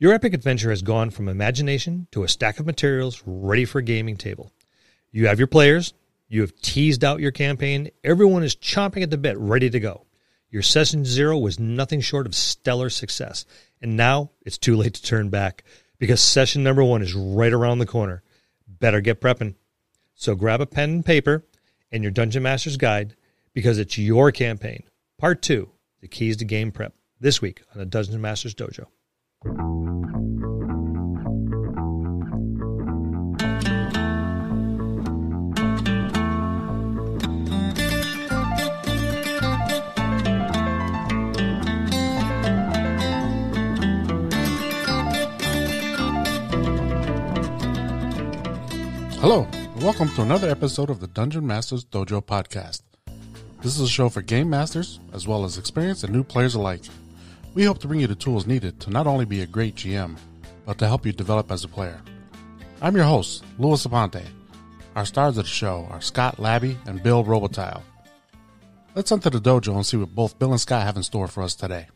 Your epic adventure has gone from imagination to a stack of materials ready for a gaming table. You have your players, you have teased out your campaign, everyone is chomping at the bit, ready to go. Your session zero was nothing short of stellar success, and now it's too late to turn back because session number one is right around the corner. Better get prepping. So grab a pen and paper and your Dungeon Master's Guide because it's your campaign. Part two The Keys to Game Prep, this week on the Dungeon Masters Dojo. Hello, and welcome to another episode of the Dungeon Masters Dojo podcast. This is a show for game masters as well as experienced and new players alike. We hope to bring you the tools needed to not only be a great GM, but to help you develop as a player. I'm your host, Louis Aponte. Our stars of the show are Scott Labby and Bill Robotile. Let's enter the dojo and see what both Bill and Scott have in store for us today.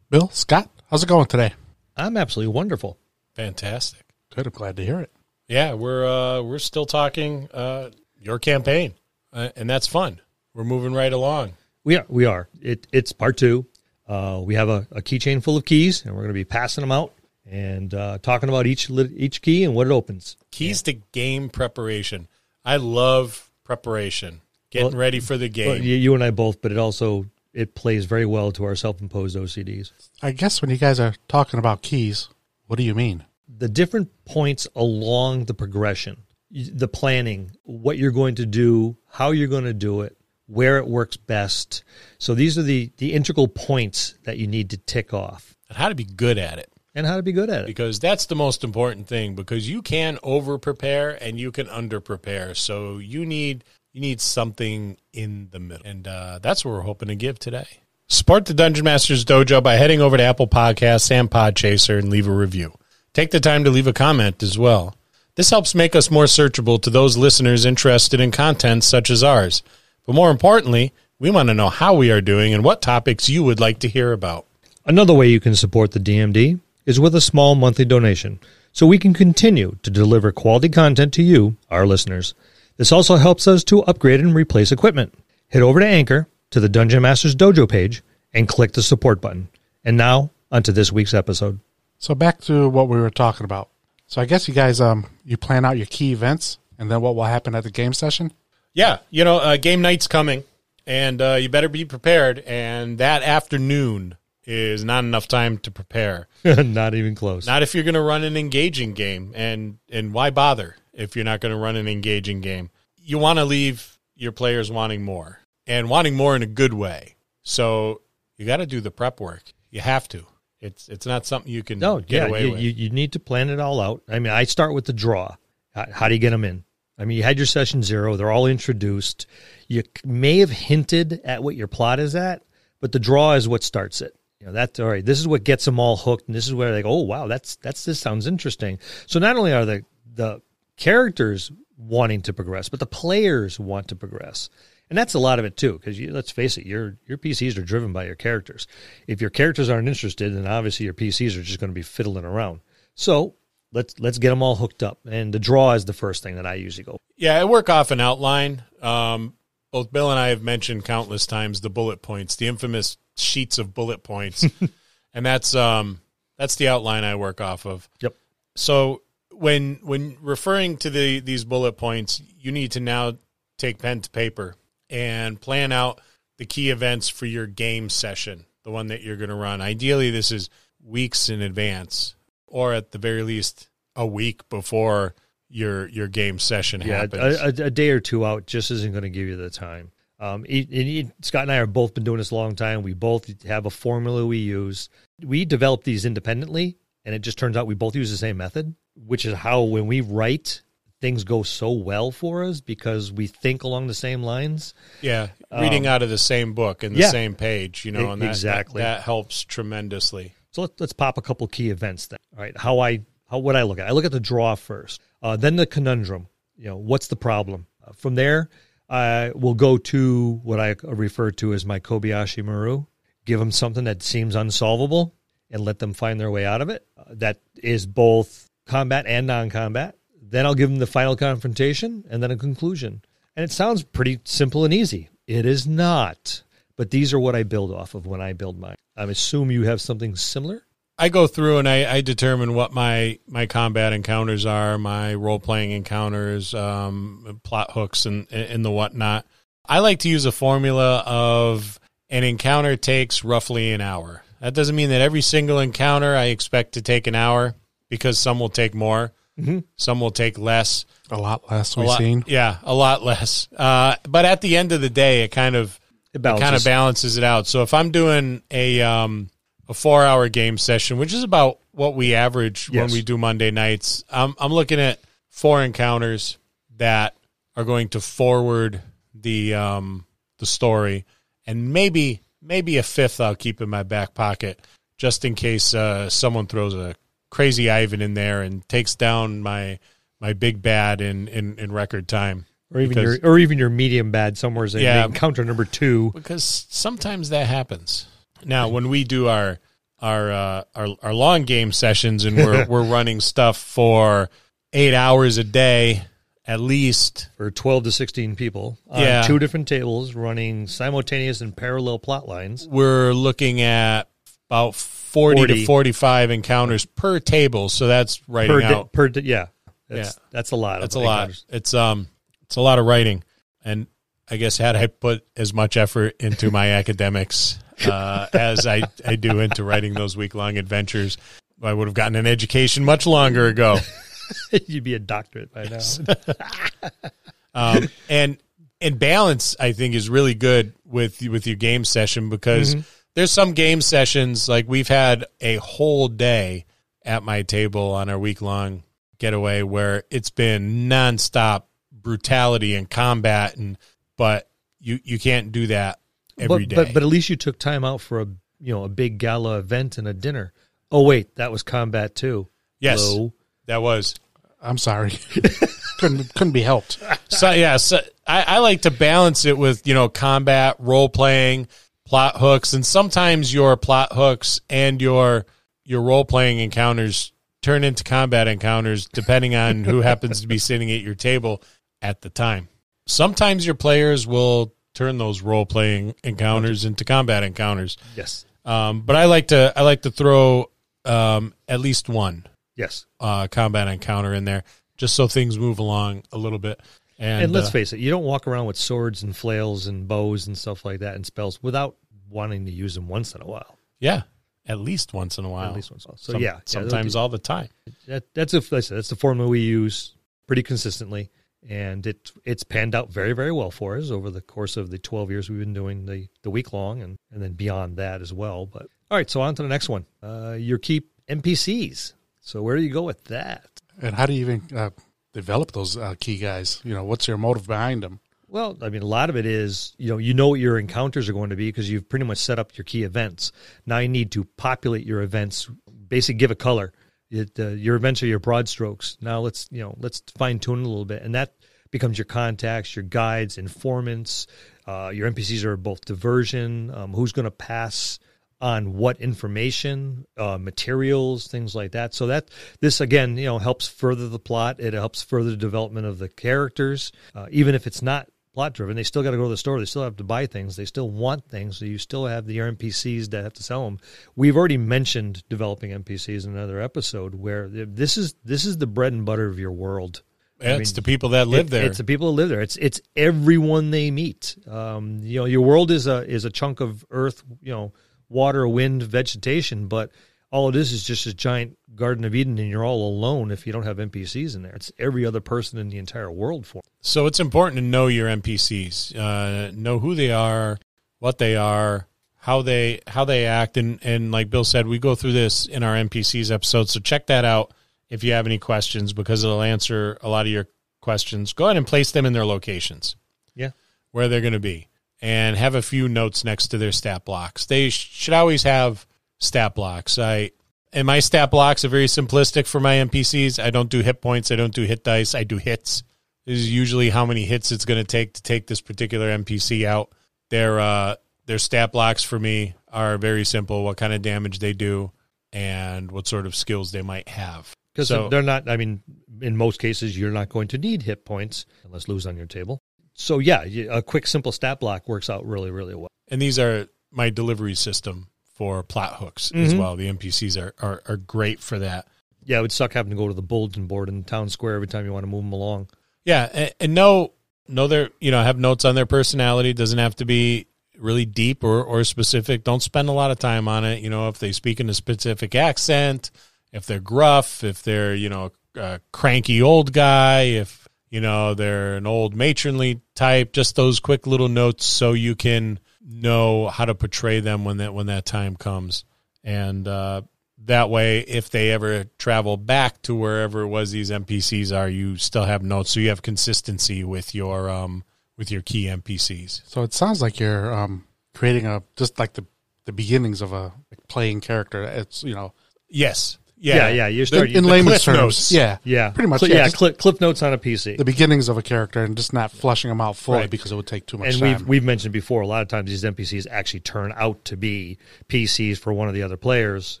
Bill, Scott, how's it going today? I'm absolutely wonderful. Fantastic. Good, I'm glad to hear it. Yeah, we're uh, we're still talking uh, your campaign, uh, and that's fun. We're moving right along. We are. We are. It, it's part two. Uh, we have a, a keychain full of keys, and we're going to be passing them out and uh, talking about each lit- each key and what it opens. Keys to game preparation. I love preparation, getting Well, ready for the game. Well, you, you and I both, but it also it plays very well to our self-imposed OCDs. I guess when you guys are talking about keys, what do you mean? The different points along the progression, the planning, what you're going to do, how you're going to do it, where it works best. So these are the the integral points that you need to tick off, and how to be good at it, and how to be good at it. because that's the most important thing. Because you can over prepare and you can under prepare. So you need you need something in the middle, and uh, that's what we're hoping to give today. Support the Dungeon Masters Dojo by heading over to Apple Podcasts and Podchaser and leave a review. Take the time to leave a comment as well. This helps make us more searchable to those listeners interested in content such as ours. But more importantly, we want to know how we are doing and what topics you would like to hear about. Another way you can support the DMD is with a small monthly donation, so we can continue to deliver quality content to you, our listeners. This also helps us to upgrade and replace equipment. Head over to Anchor to the Dungeon Masters Dojo page and click the support button. And now, onto this week's episode. So back to what we were talking about. So I guess you guys um you plan out your key events and then what will happen at the game session. Yeah, you know, uh, game night's coming, and uh, you better be prepared. And that afternoon is not enough time to prepare. Not even close. Not if you're going to run an engaging game, and and why bother if you're not going to run an engaging game? You want to leave your players wanting more and wanting more in a good way. So you got to do the prep work. You have to. It's it's not something you can no, get yeah, away you, with. you, you need to plan it all out. I mean, I start with the draw. How, how do you get them in? I mean, you had your session zero; they're all introduced. You may have hinted at what your plot is at, but the draw is what starts it. You know, that's all right. This is what gets them all hooked, and this is where they go, "Oh, wow, that's that's this sounds interesting." So not only are the the characters wanting to progress, but the players want to progress. And that's a lot of it too, because let's face it, your your PCs are driven by your characters. If your characters aren't interested, then obviously your PCs are just going to be fiddling around. So let's let's get them all hooked up. And the draw is the first thing that I usually go. Yeah, I work off an outline. Um, both Bill and I have mentioned countless times the bullet points, the infamous sheets of bullet points, and that's um, that's the outline I work off of. Yep. So when when referring to the these bullet points, you need to now take pen to paper and plan out the key events for your game session, the one that you're going to run. Ideally, this is weeks in advance, or at the very least, a week before your your game session Yeah, happens. a, a, a day or two out just isn't going to give you the time. Um, and he- Scott and I have both been doing this a long time. We both have a formula we use. We develop these independently, and it just turns out we both use the same method, which is how when we write, things go so well for us because we think along the same lines. Yeah, reading out of the same book and the Um, yeah. same page, you know, and that, exactly. that, that helps tremendously. So let, let's pop a couple key events then. All right, how I how would I look at? I look at the draw first, uh, then the conundrum. You know, what's the problem? Uh, from there, I will go to what I refer to as my Kobayashi Maru. Give them something that seems unsolvable, and let them find their way out of it. Uh, that is both combat and non-combat. Then I'll give them the final confrontation and then a conclusion. And it sounds pretty simple and easy. It is not. But these are what I build off of when I build mine. I assume you have something similar. I go through and I, I determine what my my combat encounters are, my role playing encounters, um, plot hooks, and and the whatnot. I like to use a formula of an encounter takes roughly an hour. That doesn't mean that every single encounter I expect to take an hour because some will take more, mm-hmm. some will take less. A lot less A we've lot- seen. Yeah, a lot less. Uh, but at the end of the day, it kind of It it balances. kind of balances it out. So if I'm doing a um, a four hour game session, which is about what we average when we do Monday nights, I'm I'm looking at four encounters that are going to forward the um, the story, and maybe maybe a fifth I'll keep in my back pocket just in case uh, someone throws a crazy Ivan in there and takes down my my big bad in in, in record time. or even because- your or even your medium bad somewhere in Yeah. encounter number two. because sometimes that happens. Now, when we do our our uh, our, our long game sessions and we're we're running stuff for eight hours a day at least, for 12 to 16 people on Yeah. two different tables running simultaneous and parallel plot lines. we're looking at about forty, 40. to forty five encounters per table. So that's writing Per, out. per da- yeah. That's, Yeah. that's a lot. That's a lot. encounters. It's um it's a lot of writing, and I guess had I put as much effort into my academics uh, as I I do into writing those week long adventures, I would have gotten an education much longer ago. You'd be a doctorate by now. Um, and and balance, I think, is really good with with your game session because there's some game sessions like we've had a whole day at my table on our week long getaway where it's been nonstop brutality and combat and but you you can't do that every but, day. but but at least you took time out for a you know a big gala event and a dinner. Oh wait, that was combat too. yes, Hello? that was I'm sorry. couldn't couldn't be helped. so yeah, so I, I like to balance it with you know combat, role playing, plot hooks, and sometimes your plot hooks and your your role playing encounters turn into combat encounters depending on who happens to be sitting at your table at the time. Sometimes your players will turn those role playing encounters into combat encounters, Yes, um, but I like to I like to throw um, at least one yes. uh, combat encounter in there just so things move along a little bit. And, And, let's uh, face it, you don't walk around with swords and flails and bows and stuff like that and spells without wanting to use them once in a while. Yeah, at least once in a while. At least once in a while. So Some- yeah, yeah, sometimes all the time. that, that's a that's the formula we use pretty consistently, and it it's panned out very very well for us over the course of the twelve years we've been doing the the week long and and then beyond that as well. But all right, so on to the next one. Uh, your keep NPCs. So where do you go with that? And how do you even uh, develop those uh, key guys? You know, what's your motive behind them? Well, I mean, a lot of it is you know you know what your encounters are going to be because you've pretty much set up your key events. Now you need to populate your events. Basically, give a color. It, uh, your events are your broad strokes. Now let's you know let's fine tune a little bit, and that becomes your contacts, your guides, informants. Uh, your NPCs are both diversion. Um, who's going to pass on what information, uh, materials, things like that. So that this again, you know, helps further the plot. It helps further the development of the characters. Uh, even if it's not plot driven, they still got to go to the store. They still have to buy things. They still want things. So you still have the NPCs that have to sell them. We've already mentioned developing NPCs in another episode where this is this is the bread and butter of your world. Yeah, I it's mean, the people that live it- there. It's the people that live there. It's it's everyone they meet. Um, you know, your world is a is a chunk of earth. You know, water, wind, vegetation, but all it is is just a giant Garden of Eden, and you're all alone if you don't have NPCs in there. It's every other person in the entire world for. so it's important to know your NPCs, uh, know who they are, what they are, how they how they act, and and like Bill said, we go through this in our NPCs episode. So check that out if you have any questions because it'll answer a lot of your questions. Go ahead and place them in their locations. Yeah. where they're going to be and have a few notes next to their stat blocks. They sh- should always have stat blocks. I and my stat blocks are very simplistic for my NPCs. I don't do hit points. I don't do hit dice. I do hits. This is usually how many hits it's going to take to take this particular NPC out. Their uh, their stat blocks for me are very simple. What kind of damage they do, and what sort of skills they might have. Because So- they're not, I mean, in most cases, you're not going to need hit points unless lose on your table. So, yeah, a quick, simple stat block works out really, really well. And these are my delivery system for plot hooks as Mhm. well. The NPCs are, are, are great for that. Yeah, it would suck having to go to the bulletin board in town square every time you want to move them along. Yeah, and, and know know their you know have notes on their personality. It doesn't have to be really deep or or specific. Don't spend a lot of time on it. You know, if they speak in a specific accent, if they're gruff, if they're you know a cranky old guy, if you know they're an old matronly type. Just those quick little notes so you can know how to portray them when that when that time comes, and uh, that way, if they ever travel back to wherever it was these NPCs are, you still have notes, so you have consistency with your um with your key NPCs. So it sounds like you're um, creating a just like the the beginnings of a playing character. It's you know Yes, Yeah, yeah, yeah, you're starting- in the layman's terms, notes. yeah, Yeah, pretty much. Cli- yeah, yeah, just cli- cliff notes on a PC. the beginnings of a character and just not fleshing them out fully Right. because it would take too much and time. we've we've mentioned before a lot of times these NPCs actually turn out to be PCs for one of the other players.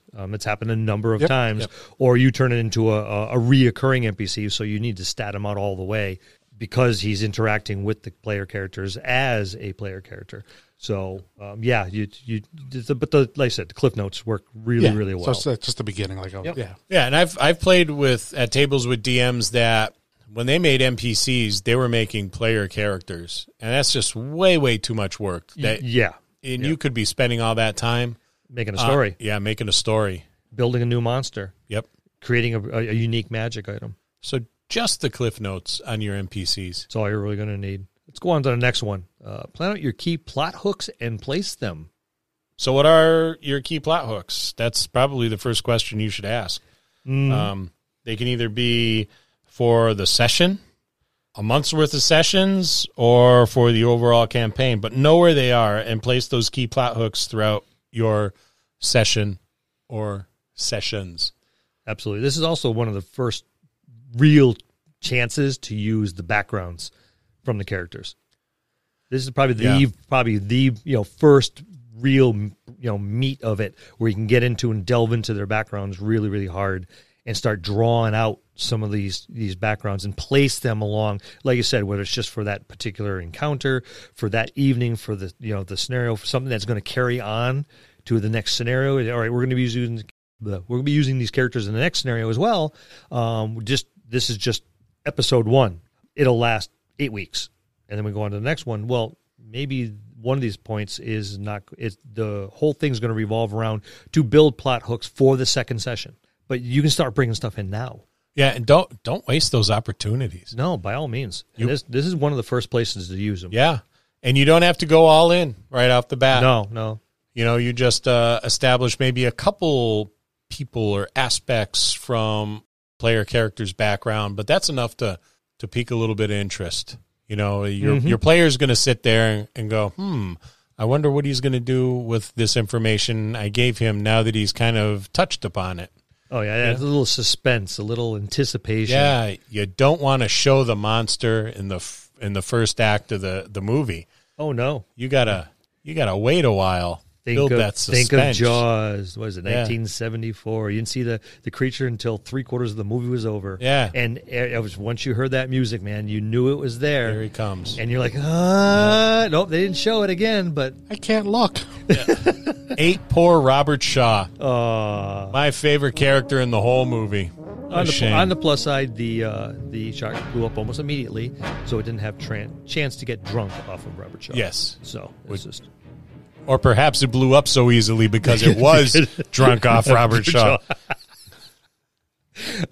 Um, it's happened a number of Yep. times, Yep. or you turn it into a, a, a reoccurring NPC, so you need to stat him out all the way because he's interacting with the player characters as a player character. So um, yeah, you you but the like I said, the cliff notes work really yeah, really So it's, uh, just the beginning, like a, Yep. yeah. Yeah, and I've I've played with at tables with DMs that when they made NPCs, they were making player characters, and that's just way way too much work. That yeah, and you could be spending all that time making a uh, story, yeah, making a story. building a new monster, Yep. creating a, a, a unique magic item. So just the cliff notes on your NPCs. That's all you're really going to need. Let's go on to the next one. Uh, plan out your key plot hooks and place them. So, what are your key plot hooks? That's probably the first question you should ask. Mm. Um, they can either be for the session, a month's worth of sessions, or for the overall campaign. But know where they are and place those key plot hooks throughout your session or sessions. Absolutely. This is also one of the first real chances to use the backgrounds from the characters. This is probably the Yeah. probably the you know first real you know meat of it where you can get into and delve into their backgrounds really really hard and start drawing out some of these these backgrounds and place them along like you said whether it's just for that particular encounter for that evening for the you know the scenario for something that's going to carry on to the next scenario all right we're going to be using the, we're going to be using these characters in the next scenario as well um just this is just episode 1 it'll last 8 weeks and then we go on to the next one. Well maybe one of these points is not it's the whole thing's going to revolve around to build plot hooks for the second session. But you can start bringing stuff in now. Yeah, and don't don't waste those opportunities. no by all means. You- this this is one of the first places to use them Yeah, and you don't have to go all in right off the bat. no no. You know, you just uh, establish maybe a couple people or aspects from player character's background, but that's enough to to pique a little bit of interest. You know, your Mhm. your player's going to sit there and, and go, "Hmm, I wonder what he's going to do with this information I gave him now that he's kind of touched upon it." oh yeah, yeah. a little suspense a little anticipation Yeah, you don't want to show the monster in the f- in the first act of the the movie. oh no You gotta you gotta wait a while. Think build of that think of jaws what is it 1974 you didn't see the the creature until three quarters of the movie was over Yeah. and it was once you heard that music man you knew it was there Here he comes. and you're like, ah, nope, they didn't show it again, but I can't look. Eight poor Robert Shaw. uh, My favorite character in the whole movie. On the on the plus side, the uh, the shark blew up almost immediately, so it didn't have tran chance to get drunk off of Robert Shaw. yes. so it's just Or perhaps it blew up so easily because it was drunk off Robert Shaw.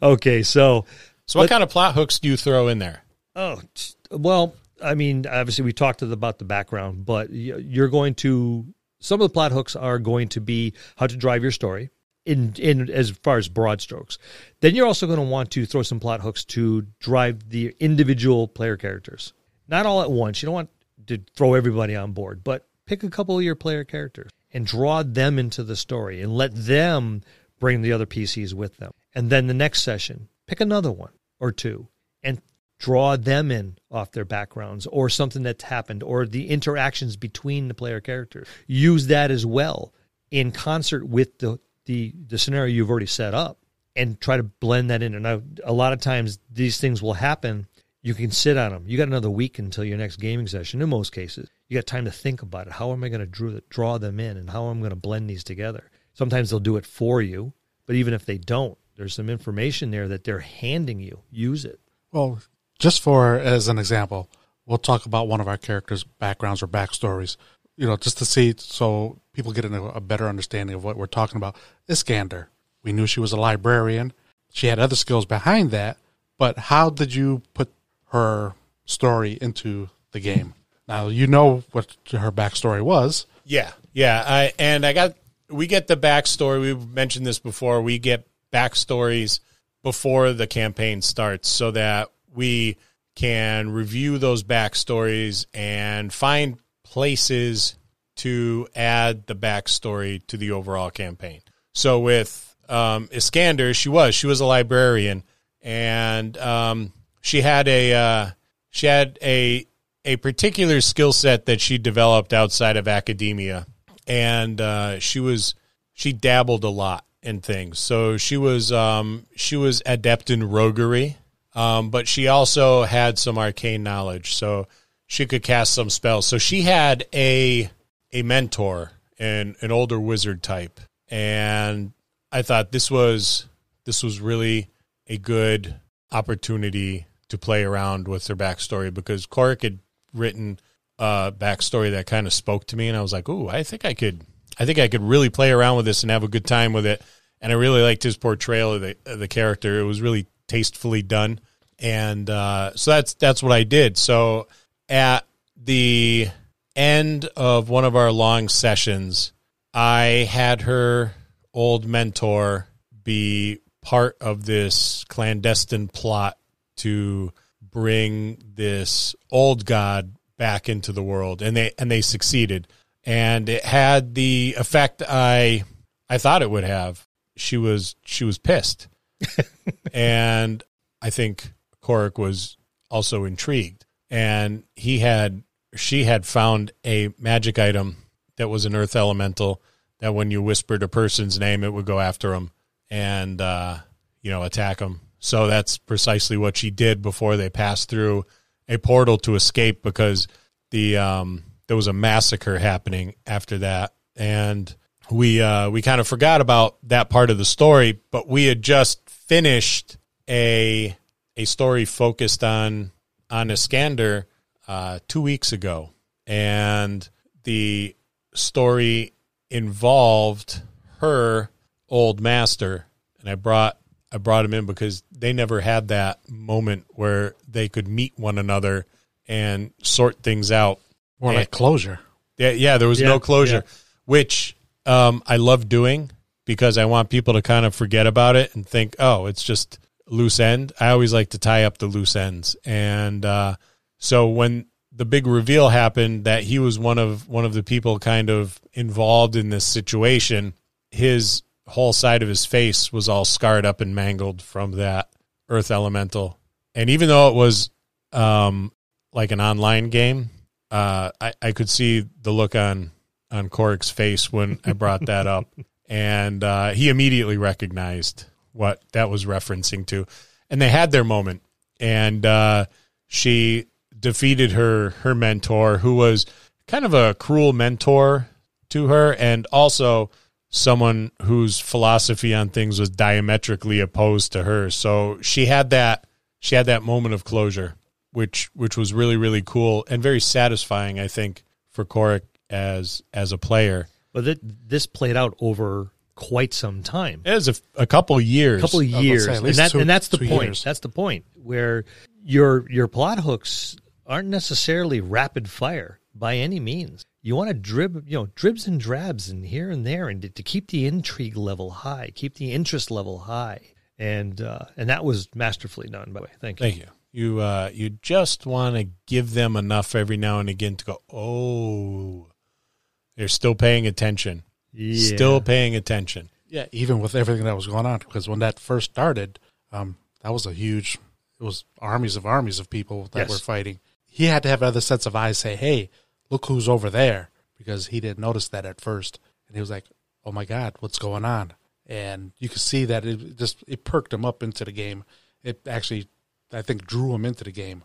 okay. So, So what kind of plot hooks do you throw in there? oh t- well, I mean, obviously we talked about the background, but you're going to some of the plot hooks are going to be how to drive your story. In, in as far as broad strokes, then you're also going to want to throw some plot hooks to drive the individual player characters. Not all at once. You don't want to throw everybody on board, but pick a couple of your player characters and draw them into the story and let them bring the other PCs with them. And then the next session, pick another one or two and draw them in off their backgrounds or something that's happened or the interactions between the player characters. Use that as well in concert with the the the scenario you've already set up and try to blend that in. And now, a lot of times these things will happen. You can sit on them. You got another week until your next gaming session. In most cases, you got time to think about it. How am I going to draw, them in, and how am I going to blend these together? Sometimes they'll do it for you, but even if they don't, there's some information there that they're handing you. Use it. Well, just for as an example, we'll talk about one of our characters' backgrounds or backstories. You know, just to see so people get a better understanding of what we're talking about. Iskander, we knew she was a librarian. She had other skills behind that, but how did you put her story into the game? Now you know what her backstory was. Yeah, yeah. I and I got we get the backstory. We've mentioned this before. We get backstories before the campaign starts so that we can review those backstories and find places to add the backstory to the overall campaign. So with um, Iskander, she was she was a librarian, and um, she had a uh, she had a a particular skill set that she developed outside of academia, and uh, she was she dabbled a lot in things. So she was um, she was adept in roguery, um, but she also had some arcane knowledge. So she could cast some spells. So she had a a mentor and an older wizard type, and I thought this was this was really a good opportunity to play around with her backstory because Korik had written a backstory that kind of spoke to me, and I was like, "Ooh, I think I could, I think I could really play around with this and have a good time with it." And I really liked his portrayal of the of the character; it was really tastefully done, and uh, so that's that's what I did. So at the end of one of our long sessions, I had her old mentor be part of this clandestine plot to bring this old god back into the world and they and they succeeded. And it had the effect i i thought it would have. She was she was pissed. And i think Korik was also intrigued. And he had she had found a magic item that was an earth elemental that when you whispered a person's name, it would go after them and uh, you know attack them. So that's precisely what she did before they passed through a portal to escape because the um, there was a massacre happening after that, and we uh, we kind of forgot about that part of the story. But we had just finished a a story focused on on Iskander uh, two weeks ago, and the story involved her old master, and I brought I brought him in because they never had that moment where they could meet one another and sort things out. More And- like closure. Yeah, yeah, there was Yeah, no closure, yeah. which um, I love doing because I want people to kind of forget about it and think, oh, it's just loose end. I always like to tie up the loose ends, and uh, so when the big reveal happened that he was one of one of the people kind of involved in this situation, his whole side of his face was all scarred up and mangled from that earth elemental, and even though it was um, like an online game, uh, I, I could see the look on on Korik's face when I brought that up, and uh, he immediately recognized what that was referencing to, and they had their moment, and uh, she defeated her her mentor, who was kind of a cruel mentor to her, and also someone whose philosophy on things was diametrically opposed to her. So she had that she had that moment of closure, which which was really really cool and very satisfying. I think for Korik as as a player. But th- this played out over quite some time. It was a, a couple years. A couple of I was gonna years, say, and, that, two- and that's the point. years. That's the point where your your plot hooks aren't necessarily rapid fire by any means. You want to drib, you know, dribs and drabs and here and there, and to, to keep the intrigue level high, keep the interest level high, and uh, and that was masterfully done. By the way, thank you. Thank you. You uh, you just want to give them enough every now and again to go. Oh, they're still paying attention. Yeah. Still paying attention. Yeah, even with everything that was going on, because when that first started, um, that was a huge. It was armies of armies of people that Yes. were fighting. He had to have other sets of eyes say, "Hey, look who's over there," because he didn't notice that at first, and he was like, "Oh my God, what's going on?" and you could see that it just it perked him up into the game. It actually, I think, drew him into the game.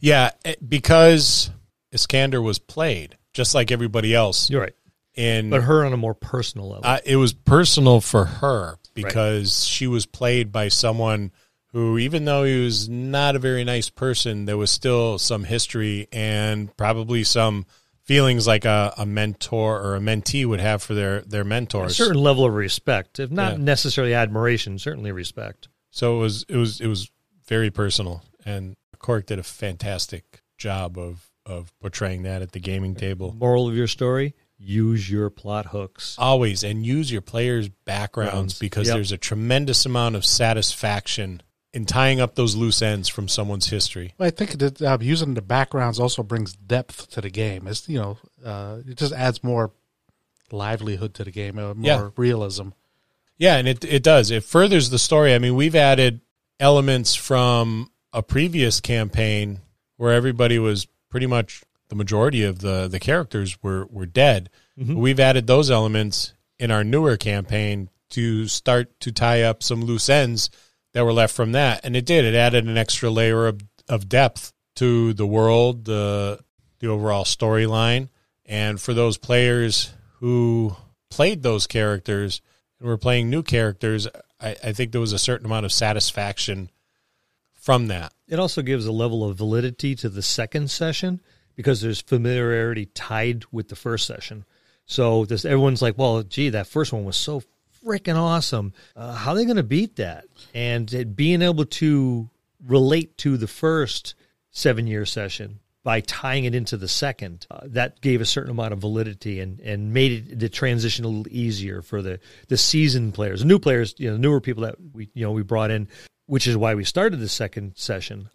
Yeah, eh, because Iskander was played just like everybody else. You're right. And But her on a more personal level. uh, it was personal for her because she was played by someone who, even though he was not a very nice person, there was still some history and probably some feelings like a, a mentor or a mentee would have for their their mentors. a certain level of respect, if not Yeah. necessarily admiration, certainly respect. So it was it was it was very personal, and Korik did a fantastic job of of portraying that at the gaming table. Moral of your story: use your plot hooks. Always, and use your players' backgrounds Grounds. because Yep. there's a tremendous amount of satisfaction in tying up those loose ends from someone's history. Well, I think that uh, using the backgrounds also brings depth to the game. It's you know, uh, it just adds more livelihood to the game, uh, more Yeah. realism. Yeah, and it it does. It furthers the story. I mean, we've added elements from a previous campaign where everybody was pretty much the majority of the the characters were were dead. We've added those elements in our newer campaign to start to tie up some loose ends that were left from that, and it did. It added an extra layer of of depth to the world, the the overall storyline, and for those players who played those characters and were playing new characters, I, I think there was a certain amount of satisfaction from that. It also gives a level of validity to the second session because there's familiarity tied with the first session. So this, everyone's like, "Well, gee, that first one was so freaking awesome. Uh, how are they going to beat that?" And being able to relate to the first seven-year session by tying it into the second, uh, that gave a certain amount of validity and and made it the transition a little easier for the the seasoned players, the new players, you know, newer people that we you know we brought in, which is why we started the second session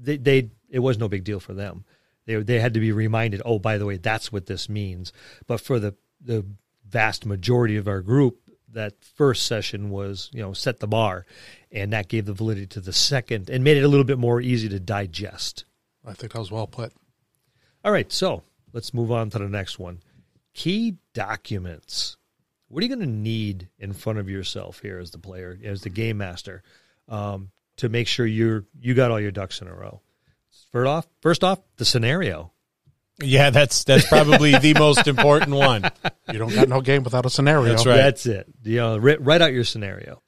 they, they it was no big deal for them. They they had to be reminded, oh, by the way, that's what this means. But for the the vast majority of our group, that first session was you know set the bar, and that gave the validity to the second and made it a little bit more easy to digest. I think that was well put. All right, so let's move on to the next one. Key documents. What are you going to need in front of yourself here as the player, as the game master, um, to make sure you're you got all your ducks in a row? First off, first off, the scenario. Yeah, that's that's probably the most important one. You don't got no game without a scenario. That's right. That's it. You know, write, write out your scenario.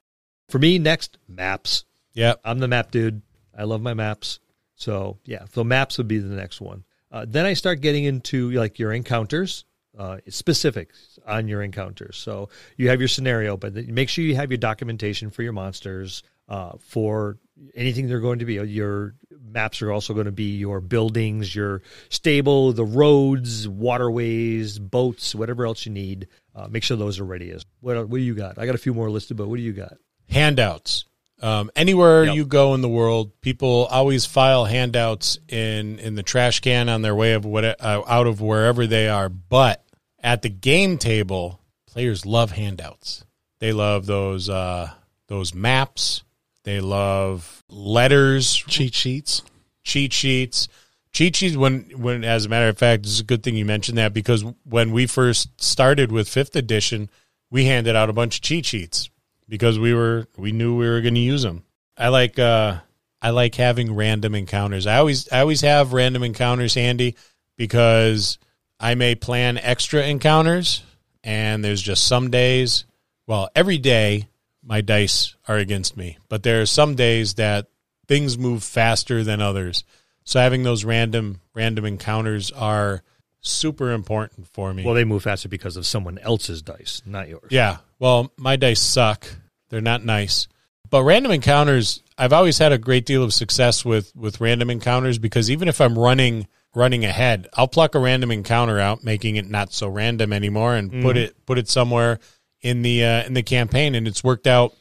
For me, next maps. Yeah, I'm the map dude. I love my maps. So yeah, so maps would be the next one. Uh, then I start getting into like your encounters, uh, specifics on your encounters. So you have your scenario, but make sure you have your documentation for your monsters, uh, for anything they're going to be. Your maps are also going to be your buildings, your stable, the roads, waterways, boats, whatever else you need. Uh, make sure those are ready. As what, what do you got? I got a few more listed, but what do you got? handouts. Um, anywhere Yep. you go in the world, people always file handouts in in the trash can on their way of what uh, out of wherever they are. But at the game table, players love handouts. They love those uh, those maps. They love letters, Cheat sheets. cheat sheets. Cheat sheets when when as a matter of fact, it's a good thing you mentioned that because when we first started with fifth edition, we handed out a bunch of cheat sheets because we were we knew we were going to use them. I like uh I like having random encounters. I always I always have random encounters handy because I may plan extra encounters and there's just some days, well, every day my dice are against me, but there are some days that things move faster than others. So having those random random encounters are super important for me. Well, they move faster because of someone else's dice, not yours. Yeah. Well, my dice suck. They're not nice. But random encounters, I've always had a great deal of success with with random encounters because even if I'm running running ahead, I'll pluck a random encounter out, making it not so random anymore, and put mm-hmm. it put it somewhere in the uh, in the campaign, and it's worked out.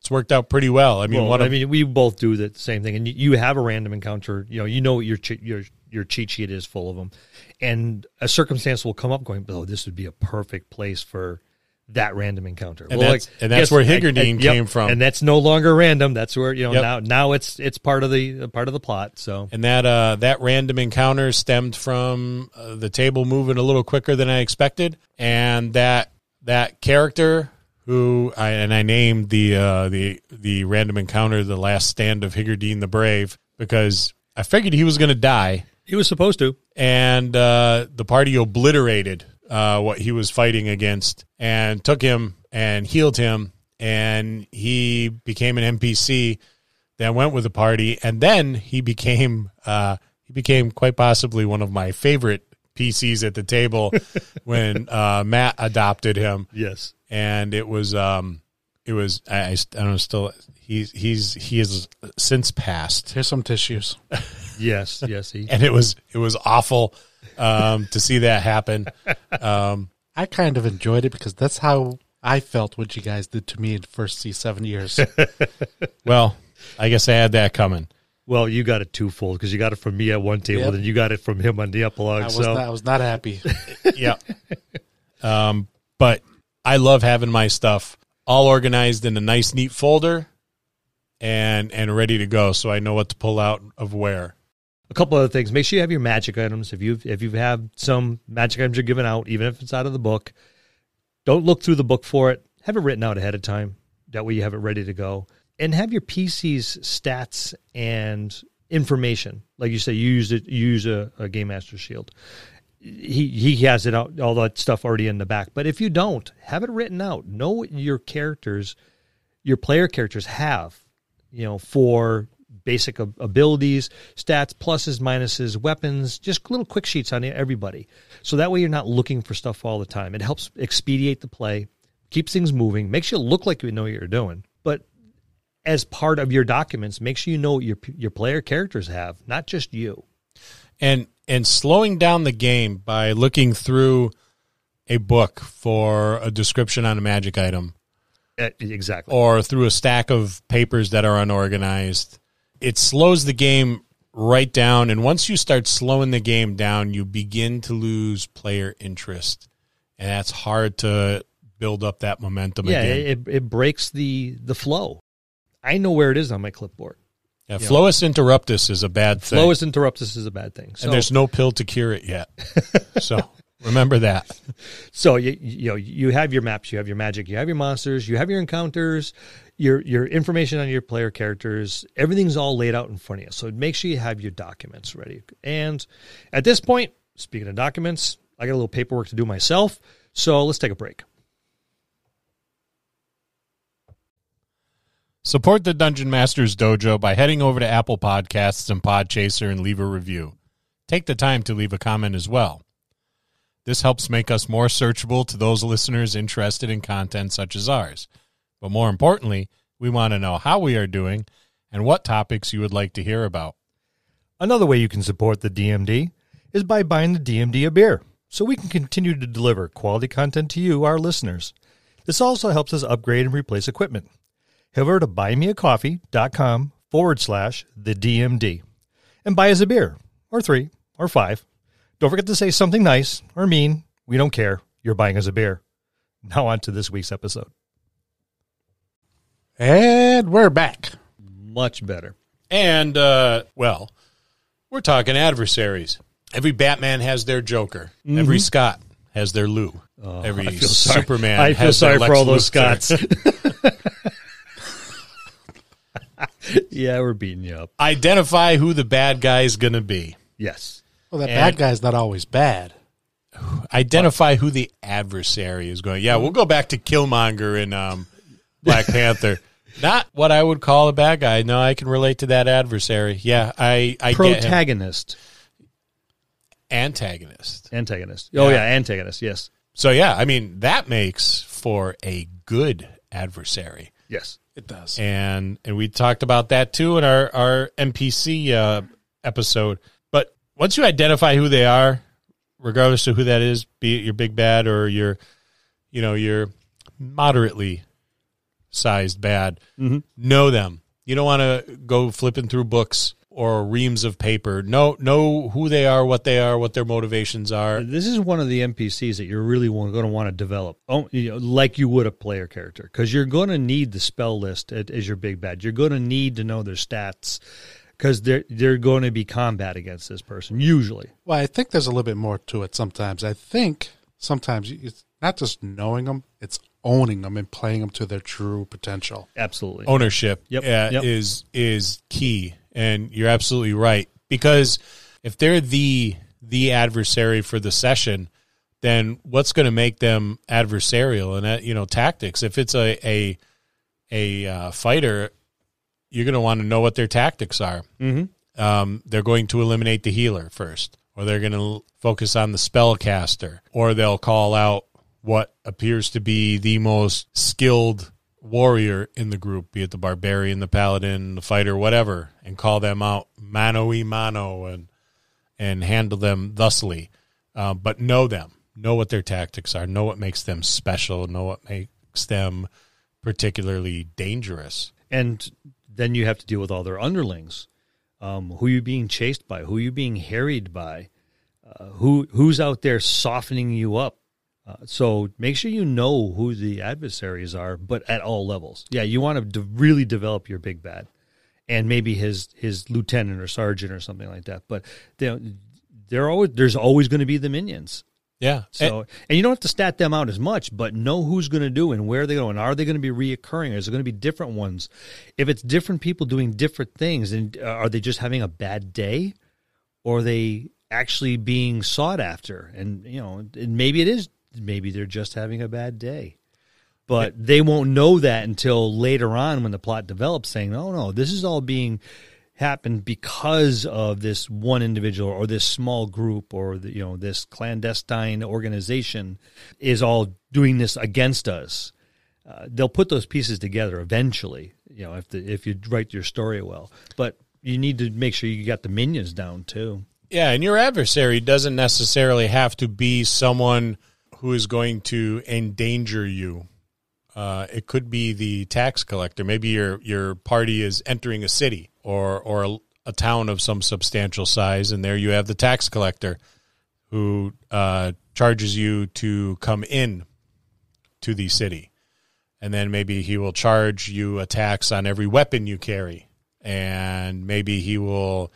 It's worked out pretty well. I mean, Well, what I mean, we both do the same thing, and you, you have a random encounter. You know, you know what your your your cheat sheet is full of them, and a circumstance will come up going, "Oh, this would be a perfect place for that random encounter." And that's- and that's where Higgerdine came from. and that's no longer random. That's where you know Yep. now now it's it's part of the part of the plot. So and that uh, that random encounter stemmed from uh, the table moving a little quicker than I expected, and that that character who I, and I named the uh, the the random encounter the last stand of Higgardine the Brave because I figured he was going to die, He was supposed to. and uh, the party obliterated uh, what he was fighting against and took him and healed him, and he became an NPC that went with the party, and then he became uh, he became quite possibly one of my favorite PCs at the table when uh, Matt adopted him Yes. and it was um it was I, I, I don't know still he's he's he has since passed Here's some tissues. Yes. Yes. He, and it was it was awful um to see that happen um I kind of enjoyed it because that's how I felt what you guys did to me in the first C seven years. well I guess I had that coming well, you got it twofold because you got it from me at one table, Yep. then you got it from him on the epilogue. I was so not, I was not happy. yeah um but I love having my stuff all organized in a nice neat folder and and ready to go so I know what to pull out of where a couple other things. Make sure you have your magic items. If you've if you have some magic items you're giving out, even if it's out of the book, don't look through the book for it. Have it written out ahead of time. That way you have it ready to go. And have your PC's stats and information. Like you say, you use it. You use a, a Game Master Shield. He he has it out, all that stuff already in the back. But if you don't, have it written out. Know what your characters, your player characters have. You know for basic abilities, stats, pluses, minuses, weapons, just little quick sheets on everybody. So that way you're not looking for stuff all the time. It helps expedite the play, keeps things moving, makes you look like you know what you're doing. But as part of your documents, make sure you know what your your player characters have, not just you. and and slowing down the game by looking through a book for a description on a magic item Eh, Exactly. or through a stack of papers that are unorganized it slows the game right down and once you start slowing the game down you begin to lose player interest and that's hard to build up that momentum yeah, again it, it breaks the the flow. I know where it is on my clipboard. yeah, flowus interruptus is a bad thing Flowus interruptus is a bad thing. So and there's no pill to cure it yet so remember that So you you know you have your maps, you have your magic, you have your monsters, you have your encounters, your your information on your player characters. Everything's all laid out in front of you. So make sure you have your documents ready. And at this point, speaking of documents, I got a little paperwork to do myself. So let's take a break. Support the Dungeon Masters Dojo by heading over to Apple Podcasts and Podchaser and leave a review. Take the time to leave a comment as well. This helps make us more searchable to those listeners interested in content such as ours. But more importantly, we want to know how we are doing and what topics you would like to hear about. Another way you can support the DMD is by buying the DMD a beer, so we can continue to deliver quality content to you, our listeners. This also helps us upgrade and replace equipment. Head over to buymeacoffee.com forward slash the DMD and buy us a beer, or three, or five. Don't forget to say something nice or mean. We don't care. You're buying us a beer. Now on to this week's episode. and we're back. Much better. And, uh, well, we're talking adversaries. Every Batman has their Joker. Every Scott has their Lou. Every I feel sorry. Superman I feel has sorry their for Lex all those Luthor. Scots. yeah, we're beating you up. Identify who the bad guy is going to be. Yes. Well, that And- bad guy's not always bad. identify who the adversary is going. Yeah, we'll go back to Killmonger and um, Black Panther. Not what I would call a bad guy. No, I can relate to that adversary. Yeah, I I get him. Protagonist. antagonist. Antagonist. Oh, Yeah. yeah, antagonist. Yes. So yeah, I mean that makes for a good adversary. Yes. It does. and and we talked about that too in our our NPC uh, episode. But once you identify who they are, regardless of who that is, be it your big bad or your, you know, your moderately sized bad, know them. You don't want to go flipping through books or reams of paper. Know know who they are, what they are, what their motivations are. This is one of the NPCs that you're really going to want to develop, oh, you know, like you would a player character, because you're going to need the spell list as as your big bad. You're going to need to know their stats, because they're they're going to be combat against this person usually. Well, I think there's a little bit more to it sometimes. I think sometimes it's not just knowing them, it's owning them and playing them to their true potential. Absolutely. ownership Yep, uh, yep. is is key and you're absolutely right. Because if they're the the adversary for the session then what's going to make them adversarial? And that you know tactics. If it's a a a uh, fighter you're going to want to know what their tactics are. Mm-hmm. um, they're going to eliminate the healer first, or they're going to focus on the spellcaster, or they'll call out what appears to be the most skilled warrior in the group, be it the barbarian, the paladin, the fighter, whatever, and call them out mano y mano and and handle them thusly. Uh, but know them, know what their tactics are, know what makes them special, know what makes them particularly dangerous. And then you have to deal with all their underlings. Um, who you being chased by? Who you being harried by? Uh, who who's out there softening you up? Uh, so make sure you know who the adversaries are, but at all levels. Yeah, you want to de- really develop your big bad, and maybe his his lieutenant or sergeant or something like that. But they, they're always there's always going to be the minions. Yeah. So, and you don't have to stat them out as much, but know who's going to do and where they go, and are they going to be reoccurring? Or is there going to be different ones? If it's different people doing different things, and uh, are they just having a bad day, or are they actually being sought after? And you know, and maybe it is, maybe they're just having a bad day, but they won't know that until later on when the plot develops, saying, "Oh no, this is all being." happened because of this one individual or this small group or the, you know this clandestine organization is all doing this against us. Uh, they'll put those pieces together eventually. You know, if the, if you write your story well, but you need to make sure you got the minions down too. Yeah, and your adversary doesn't necessarily have to be someone who is going to endanger you. Uh, it could be the tax collector. Maybe your your party is entering a city or or a, a town of some substantial size, and there you have the tax collector who uh, charges you to come in to the city, and then maybe he will charge you a tax on every weapon you carry, and maybe he will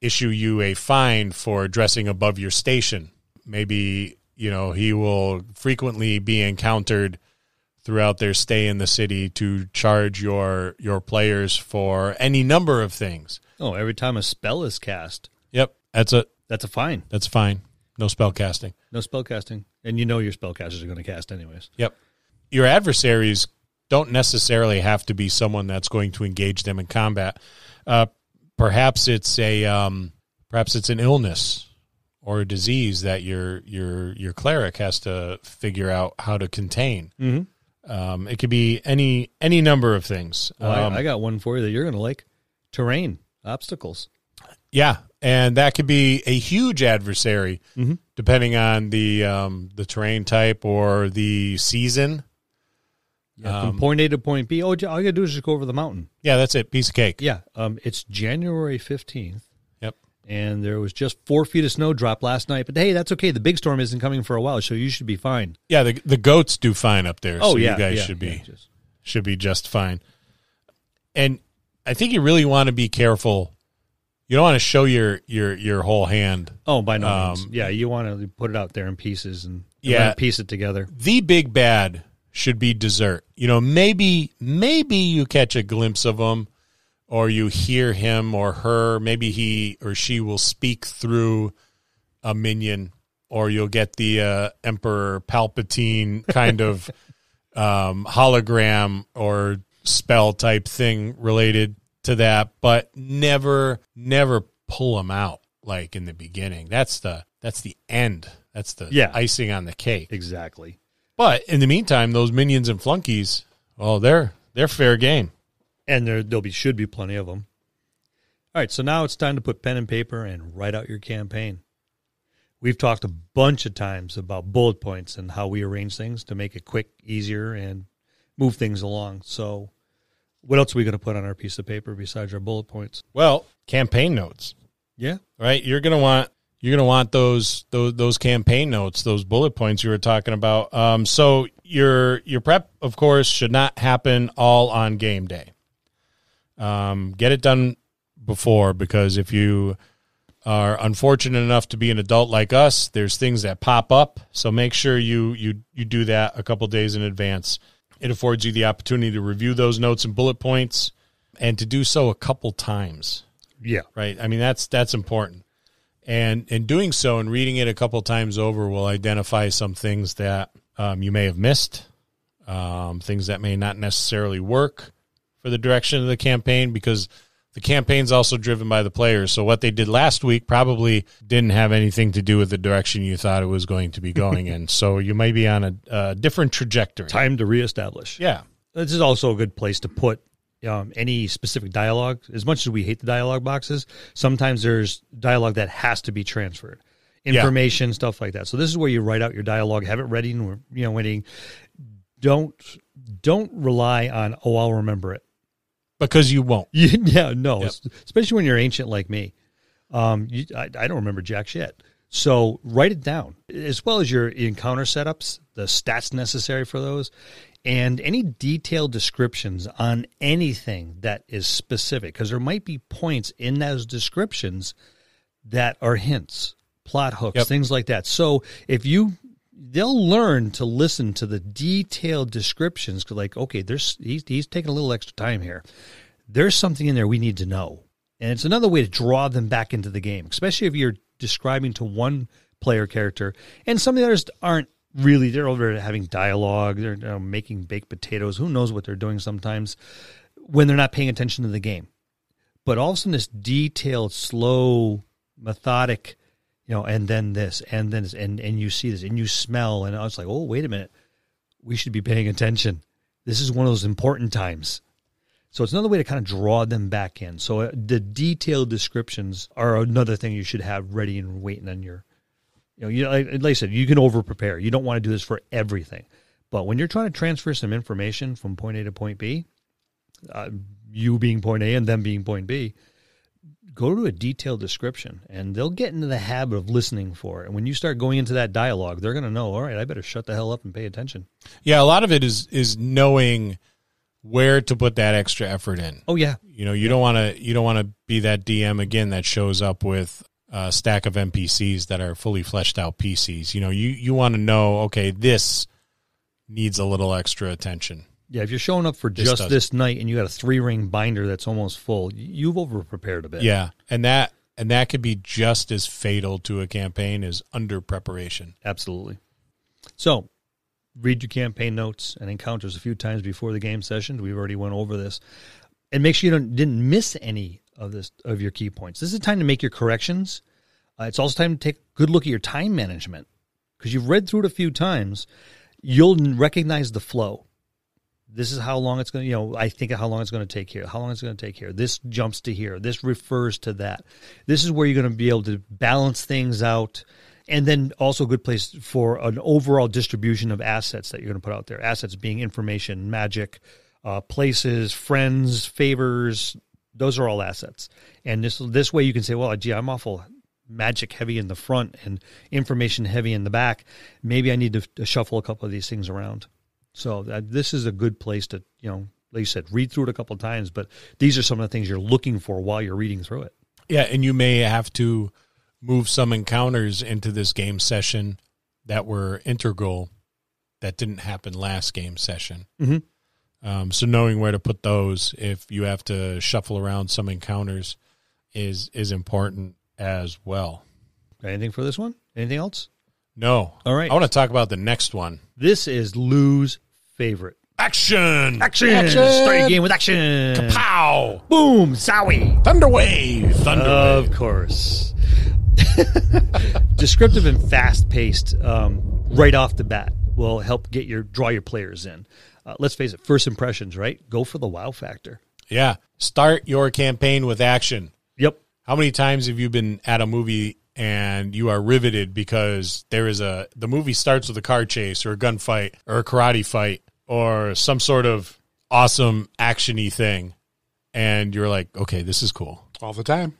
issue you a fine for dressing above your station. Maybe, you know, he will frequently be encountered throughout their stay in the city to charge your your players for any number of things. Oh, every time a spell is cast, Yep, that's a that's a fine. that's fine. No spell casting. No spell casting, and you know your spellcasters are going to cast anyways. Yep. Your adversaries don't necessarily have to be someone that's going to engage them in combat. Uh, perhaps it's a um, perhaps it's an illness or a disease that your your your cleric has to figure out how to contain. Mm-hmm. Um, it could be any any number of things. Well, I- Um, I, got one for you that you're going to like: terrain, obstacles. Yeah, and that could be a huge adversary, Mhm. depending on the um, the terrain type or the season. Yeah, Um, from point A to point B. Oh, all you got to do is just go over the mountain. Yeah, that's it. Piece of cake. Yeah, um, it's January fifteenth. And there was just four feet of snow drop last night, but hey, that's okay. The big storm isn't coming for a while, so you should be fine. Yeah, the the goats do fine up there. Oh so yeah, you guys yeah, should be yeah, just- should be just fine. And I think you really want to be careful. You don't want to show your your your whole hand. oh, by no Um, means. Yeah, you want to put it out there in pieces and, and Yeah. piece it together. The big bad should be dessert. You know, maybe maybe you catch a glimpse of him or you hear him or her, maybe he or she will speak through a minion or you'll get the uh, Emperor Palpatine kind of um, hologram or spell type thing related to that, but never, never pull them out like in the beginning. That's the that's the end. That's the Yeah. icing on the cake. Exactly. But in the meantime, those minions and flunkies, well, they're they're fair game. And there there'll be should be plenty of them. All right, so now it's time to put pen and paper and write out your campaign. We've talked a bunch of times about bullet points and how we arrange things to make it quick, easier, and move things along. So, what else are we going to put on our piece of paper besides our bullet points? Well, campaign notes, Yeah, right? You're gonna want you're gonna want those those those campaign notes, those bullet points you were talking about. Um, so your your prep, of course, should not happen all on game day. Um, get it done before because if you are unfortunate enough to be an adult like us, there's things that pop up. So make sure you you you do that a couple days in advance. It affords you the opportunity to review those notes and bullet points and to do so a couple times. Yeah. Right? I mean that's that's important. And in doing so and reading it a couple times over will identify some things that um, you may have missed, um, things that may not necessarily work for the direction of the campaign because the campaign's also driven by the players. So what they did last week probably didn't have anything to do with the direction you thought it was going to be going in. So you might be on a, a different trajectory. Time to reestablish. Yeah. This is also a good place to put um, any specific dialogue. As much as we hate the dialogue boxes, sometimes there's dialogue that has to be transferred, information, stuff like that. So this is where you write out your dialogue, have it ready, and you know, waiting. Don't don't rely on oh I'll remember it. Because you won't. yeah, no, Yep. especially when you're ancient like me. Um, you, I, I don't remember jack shit. So write it down, as well as your encounter setups, the stats necessary for those, and any detailed descriptions on anything that is specific, because there might be points in those descriptions that are hints, plot hooks, Yep. things like that. So if you they'll learn to listen to the detailed descriptions 'cause like okay there's he's, he's taking a little extra time here. There's something in there we need to know. And it's another way to draw them back into the game especially if you're describing to one player character. And some of the others aren't really they're over having dialogue they're you know, making baked potatoes. Who knows what they're doing sometimes when they're not paying attention to the game. But all of a sudden this detailed slow methodic you know and then this and then this and and you see this and you smell and i was like oh wait a minute. We should be paying attention. This is one of those important times. So it's another way to kind of draw them back in. So uh, the detailed descriptions are another thing you should have ready and waiting on your you know, you like, like I said, you can over prepare. You don't want to do this for everything, but when you're trying to transfer some information from point A to point B, uh, you being point A and them being point B, go to a detailed description, and they'll get into the habit of listening for it. And when you start going into that dialogue, they're going to know. All right, I better shut the hell up and pay attention. Yeah, a lot of it is is knowing where to put that extra effort in. Oh yeah, You know, you don't want to you don't want to be that DM again that shows up with a stack of NPCs that are fully fleshed out PCs. You know, you you want to know, okay, this needs a little extra attention. Yeah. If you're showing up for This just does. this night and you got a three ring binder that's almost full, you've over prepared a bit. Yeah, and that and that could be just as fatal to a campaign as under preparation. Absolutely. So, read your campaign notes and encounters a few times before the game session. We've already went over this, and make sure you don't didn't miss any of this of your key points. This is time to make your corrections. Uh, it's also time to take a good look at your time management because you've read through it a few times. You'll recognize the flow. This is how long it's going to, you know, I think how long it's going to take here, how long it's going to take here. This jumps to here. This refers to that. This is where you're going to be able to balance things out. And then also a good place for an overall distribution of assets that you're going to put out there. Assets being information, magic, uh, places, friends, favors. Those are all assets. And this this way you can say, well, gee, I'm awful magic heavy in the front and information heavy in the back. Maybe I need to shuffle a couple of these things around. So that, this is a good place to, you know, like you said, read through it a couple of times. But these are some of the things you're looking for while you're reading through it. Yeah, and you may have to move some encounters into this game session that were integral that didn't happen last game session. Mhm. Um, so knowing where to put those if you have to shuffle around some encounters is is important as well. Anything for this one? Anything else? No. All right. I want to talk about the next one. This is Lou's favorite. Action. Action! Action! Start your game with action. Pow. Boom! Zowie! Thunderwave. Thunderwave. Of course. Descriptive and fast paced um, right off the bat will help get your draw your players in. Uh, let's face it, first impressions, right? Go for the wow factor. yeah. Start your campaign with action. Yep. How many times have you been at a movie and you are riveted because there is a the movie starts with a car chase or a gunfight or a karate fight or some sort of awesome actiony thing and you're like, "Okay, this is cool." all the time.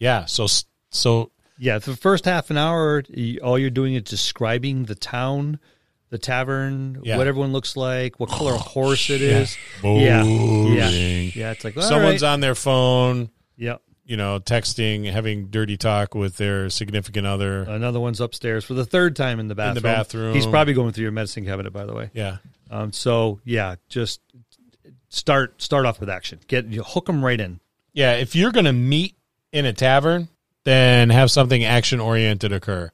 Yeah, so so Yeah, for the first half an hour, all you're doing is describing the town, the tavern, Yeah. what everyone looks like, what color oh, horse it is. boring. Yeah, yeah, yeah. It's like all Someone's right. on their phone, yeah, you know, texting, having dirty talk with their significant other. Another one's upstairs for the third time in the bathroom. The bathroom. He's probably going through your medicine cabinet, by the way. yeah. Um, so yeah, just start start off with action. Get you hook them right in. Yeah, if you're going to meet in a tavern, then have something action oriented occur.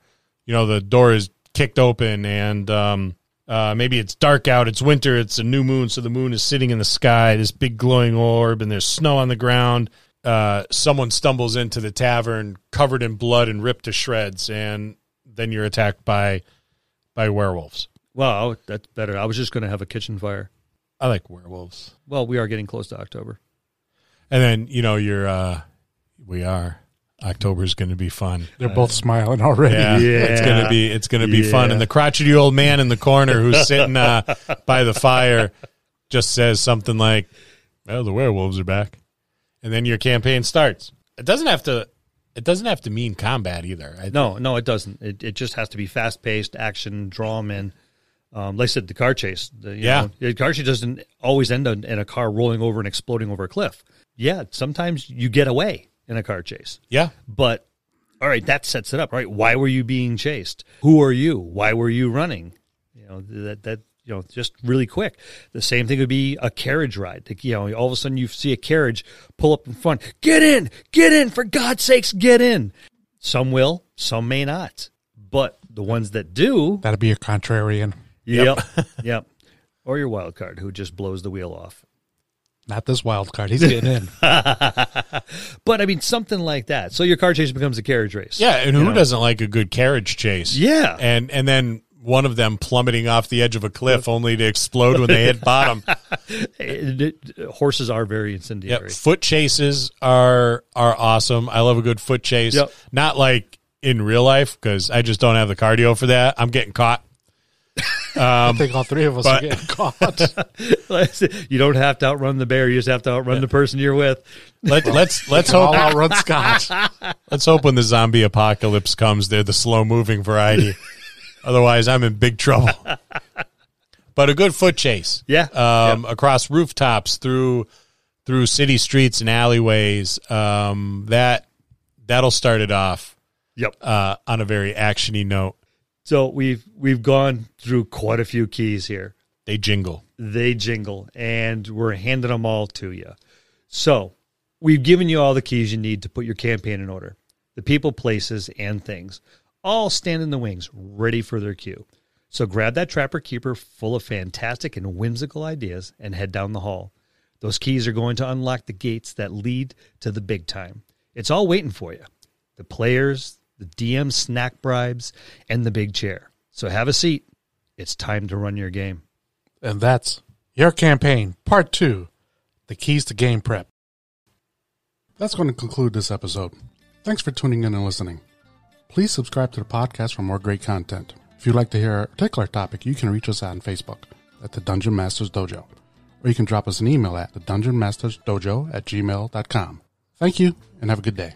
You know, the door is kicked open and um, uh, maybe it's dark out, it's winter, it's a new moon, so the moon is sitting in the sky, this big glowing orb, and there's snow on the ground. Uh, someone stumbles into the tavern covered in blood and ripped to shreds, and then you're attacked by by werewolves. Well, that's better. I was just going to have a kitchen fire. I like werewolves. Well, we are getting close to October. And then, you know, you're uh we are. October's going to be fun. They're both smiling already. Yeah, it's gonna be it's gonna be fun. And the crotchety old man in the corner who's sitting uh, by the fire just says something like, "Well, the werewolves are back," and then your campaign starts. It doesn't have to. It doesn't have to mean combat either. I, No, no, it doesn't. It, it just has to be fast paced action, draw 'em in. Um, like I said, the car chase. The, you Yeah. know, the car chase doesn't always end in, in a car rolling over and exploding over a cliff. Yeah, sometimes you get away in a car chase. Yeah, But all right, that sets it up. Right? Why were you being chased? Who are you? Why were you running? You know that that you know just really quick. The same thing would be a carriage ride. Like, you know, all of a sudden you see a carriage pull up in front. Get in, get in! For God's sakes, get in. Some will, some may not. But the ones that do, That'd be a contrarian. Yep, yep, or your wild card who just blows the wheel off. Not this wild card. He's getting in. But I mean, something like that. So your car chase becomes a carriage race. yeah. And who know. doesn't like a good carriage chase? Yeah. and and then one of them plummeting off the edge of a cliff only to explode when they hit bottom. It- it- horses are very incendiary. Yep. Foot chases are are awesome. I love a good foot chase. Yep. Not like in real life because I just don't have the cardio for that. I'm getting caught. I think all three of us but- are getting caught. you don't have to outrun the bear. You just have to outrun the person you're with. Let, let's let's All hope outrun Scott. let's hope when the zombie apocalypse comes, they're the slow moving variety. Otherwise, I'm in big trouble. But a good foot chase, Yeah. um, across rooftops through through city streets and alleyways. Um, that that'll start it off Yep. uh, on a very actiony note. So we've we've gone through quite a few keys here. They jingle. They jingle, and we're handing them all to you. So we've given you all the keys you need to put your campaign in order. The people, places, and things all stand in the wings, ready for their cue. So grab that trapper keeper full of fantastic and whimsical ideas and head down the hall. Those keys are going to unlock the gates that lead to the big time. It's all waiting for you. The players, the DM snack bribes, and the big chair. So have a seat. It's time to run your game. and that's your campaign, part two the keys to game prep. That's going to conclude this episode. Thanks for tuning in and listening. Please subscribe to the podcast for more great content. If you'd like to hear a particular topic, you can reach us on Facebook at the Dungeon Masters Dojo, or you can drop us an email at the Dungeon Masters Dojo at gmail.com. Thank you and have a good day.